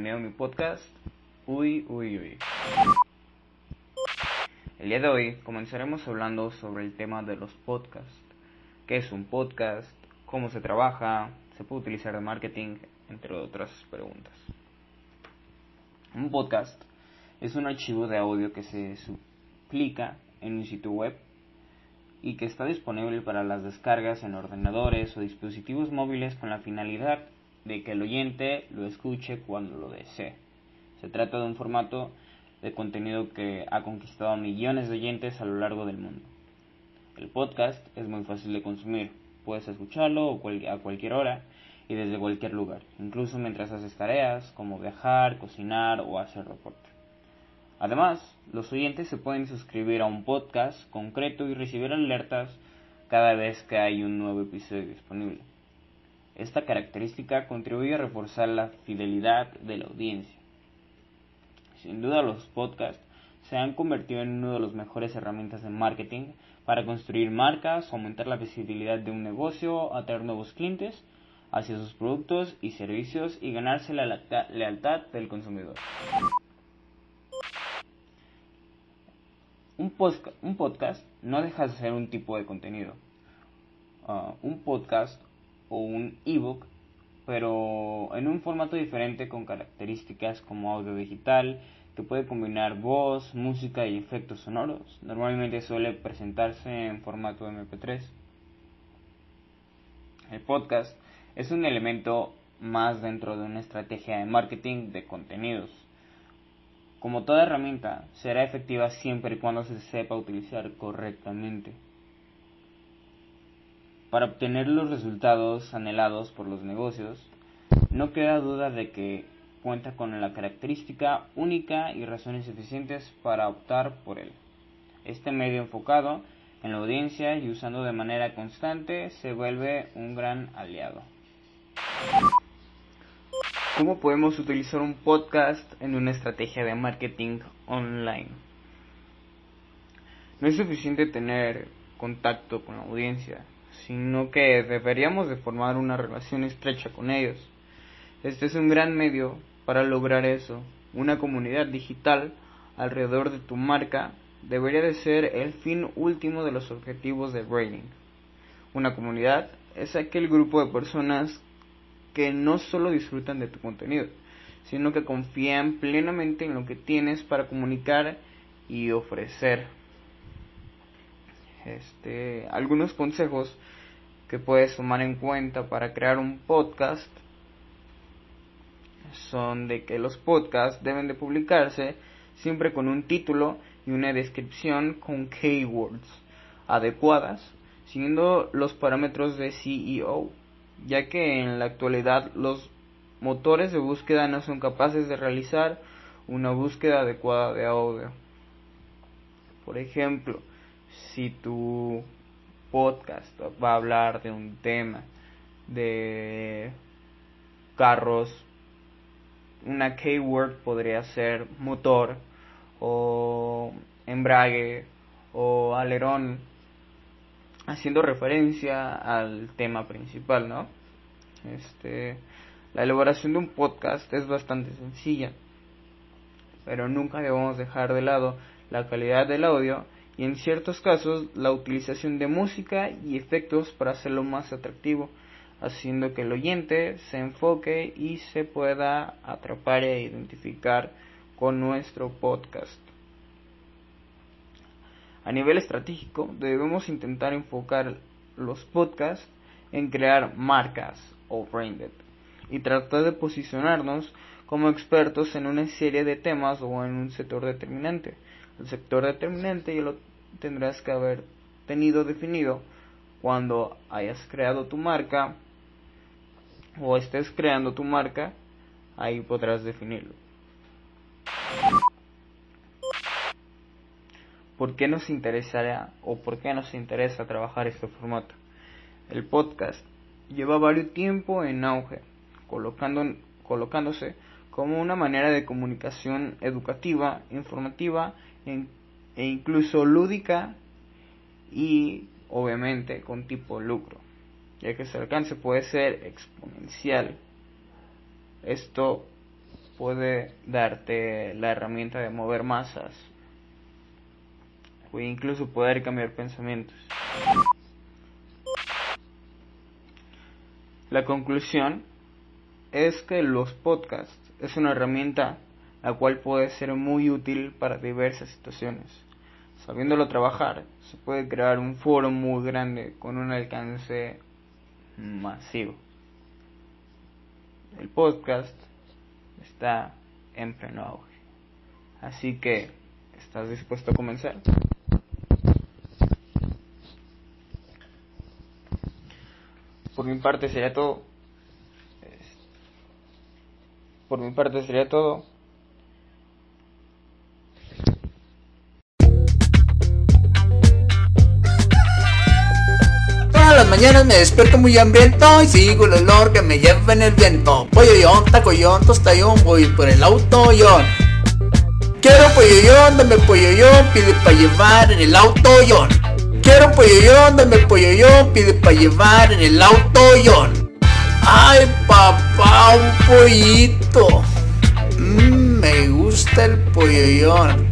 bienvenido a mi podcast Uy Uy Uy. El día de hoy comenzaremos hablando sobre el tema de los podcasts. ¿Qué es un podcast? ¿Cómo se trabaja? ¿Se puede utilizar en marketing? Entre otras preguntas. Un podcast es un archivo de audio que se suplica en un sitio web y que está disponible para las descargas en ordenadores o dispositivos móviles con la finalidad de que el oyente lo escuche cuando lo desee. Se trata de un formato de contenido que ha conquistado millones de oyentes a lo largo del mundo. El podcast es muy fácil de consumir, puedes escucharlo a cualquier hora y desde cualquier lugar, incluso mientras haces tareas como viajar, cocinar o hacer reporte. Además, los oyentes se pueden suscribir a un podcast concreto y recibir alertas cada vez que hay un nuevo episodio disponible. Esta característica contribuye a reforzar la fidelidad de la audiencia. Sin duda los podcasts se han convertido en una de las mejores herramientas de marketing para construir marcas, aumentar la visibilidad de un negocio, atraer nuevos clientes hacia sus productos y servicios y ganarse la lealtad del consumidor. Un, podcast no deja de ser un tipo de contenido. Ah, un podcast o un ebook, pero en un formato diferente con características como audio digital, que puede combinar voz, música y efectos sonoros. Normalmente suele presentarse en formato MP3. El podcast es un elemento más dentro de una estrategia de marketing de contenidos como toda herramienta, será efectiva siempre y cuando se sepa utilizar correctamente. Para obtener los resultados anhelados por los negocios, no queda duda de que cuenta con la característica única y razones suficientes para optar por él. Este medio enfocado en la audiencia y usando de manera constante se vuelve un gran aliado. ¿Cómo podemos utilizar un podcast en una estrategia de marketing online? No es suficiente tener contacto con la audiencia, sino que deberíamos de formar una relación estrecha con ellos. Este es un gran medio para lograr eso. Una comunidad digital alrededor de tu marca debería de ser el fin último de los objetivos de branding. Una comunidad es aquel grupo de personas que no solo disfrutan de tu contenido, sino que confían plenamente en lo que tienes para comunicar y ofrecer. Este, algunos consejos que puedes tomar en cuenta para crear un podcast son de que los podcasts deben de publicarse siempre con un título y una descripción con keywords adecuadas, siguiendo los parámetros de SEO ya que en la actualidad los motores de búsqueda no son capaces de realizar una búsqueda adecuada de audio. Por ejemplo, si tu podcast va a hablar de un tema de carros, una keyword podría ser motor o embrague o alerón haciendo referencia al tema principal, ¿no? Este, la elaboración de un podcast es bastante sencilla, pero nunca debemos dejar de lado la calidad del audio y en ciertos casos la utilización de música y efectos para hacerlo más atractivo, haciendo que el oyente se enfoque y se pueda atrapar e identificar con nuestro podcast. A nivel estratégico, debemos intentar enfocar los podcasts en crear marcas o branded y tratar de posicionarnos como expertos en una serie de temas o en un sector determinante. El sector determinante ya lo tendrás que haber tenido definido cuando hayas creado tu marca o estés creando tu marca, ahí podrás definirlo. ¿Por qué nos interesará o por qué nos interesa trabajar este formato? El podcast lleva varios tiempo en auge, colocando, colocándose como una manera de comunicación educativa, informativa e incluso lúdica y obviamente con tipo lucro, ya que su alcance puede ser exponencial. Esto puede darte la herramienta de mover masas o incluso poder cambiar pensamientos. La conclusión es que los podcasts es una herramienta la cual puede ser muy útil para diversas situaciones. Sabiéndolo trabajar, se puede crear un foro muy grande con un alcance masivo. El podcast está en pleno auge. Así que, ¿estás dispuesto a comenzar? Por mi parte sería todo. Por mi parte sería todo. Todas las mañanas me despierto muy hambriento y sigo el olor que me lleva en el viento. Pollo tacoyón, tostayón, voy por el auto yon. Quiero pollo dame pollo pide pa' llevar en el auto yon. Quiero pollo dame pollo pide pa' llevar en el auto yon. Ay, papá, un pollito. Mm, me gusta el polloyón.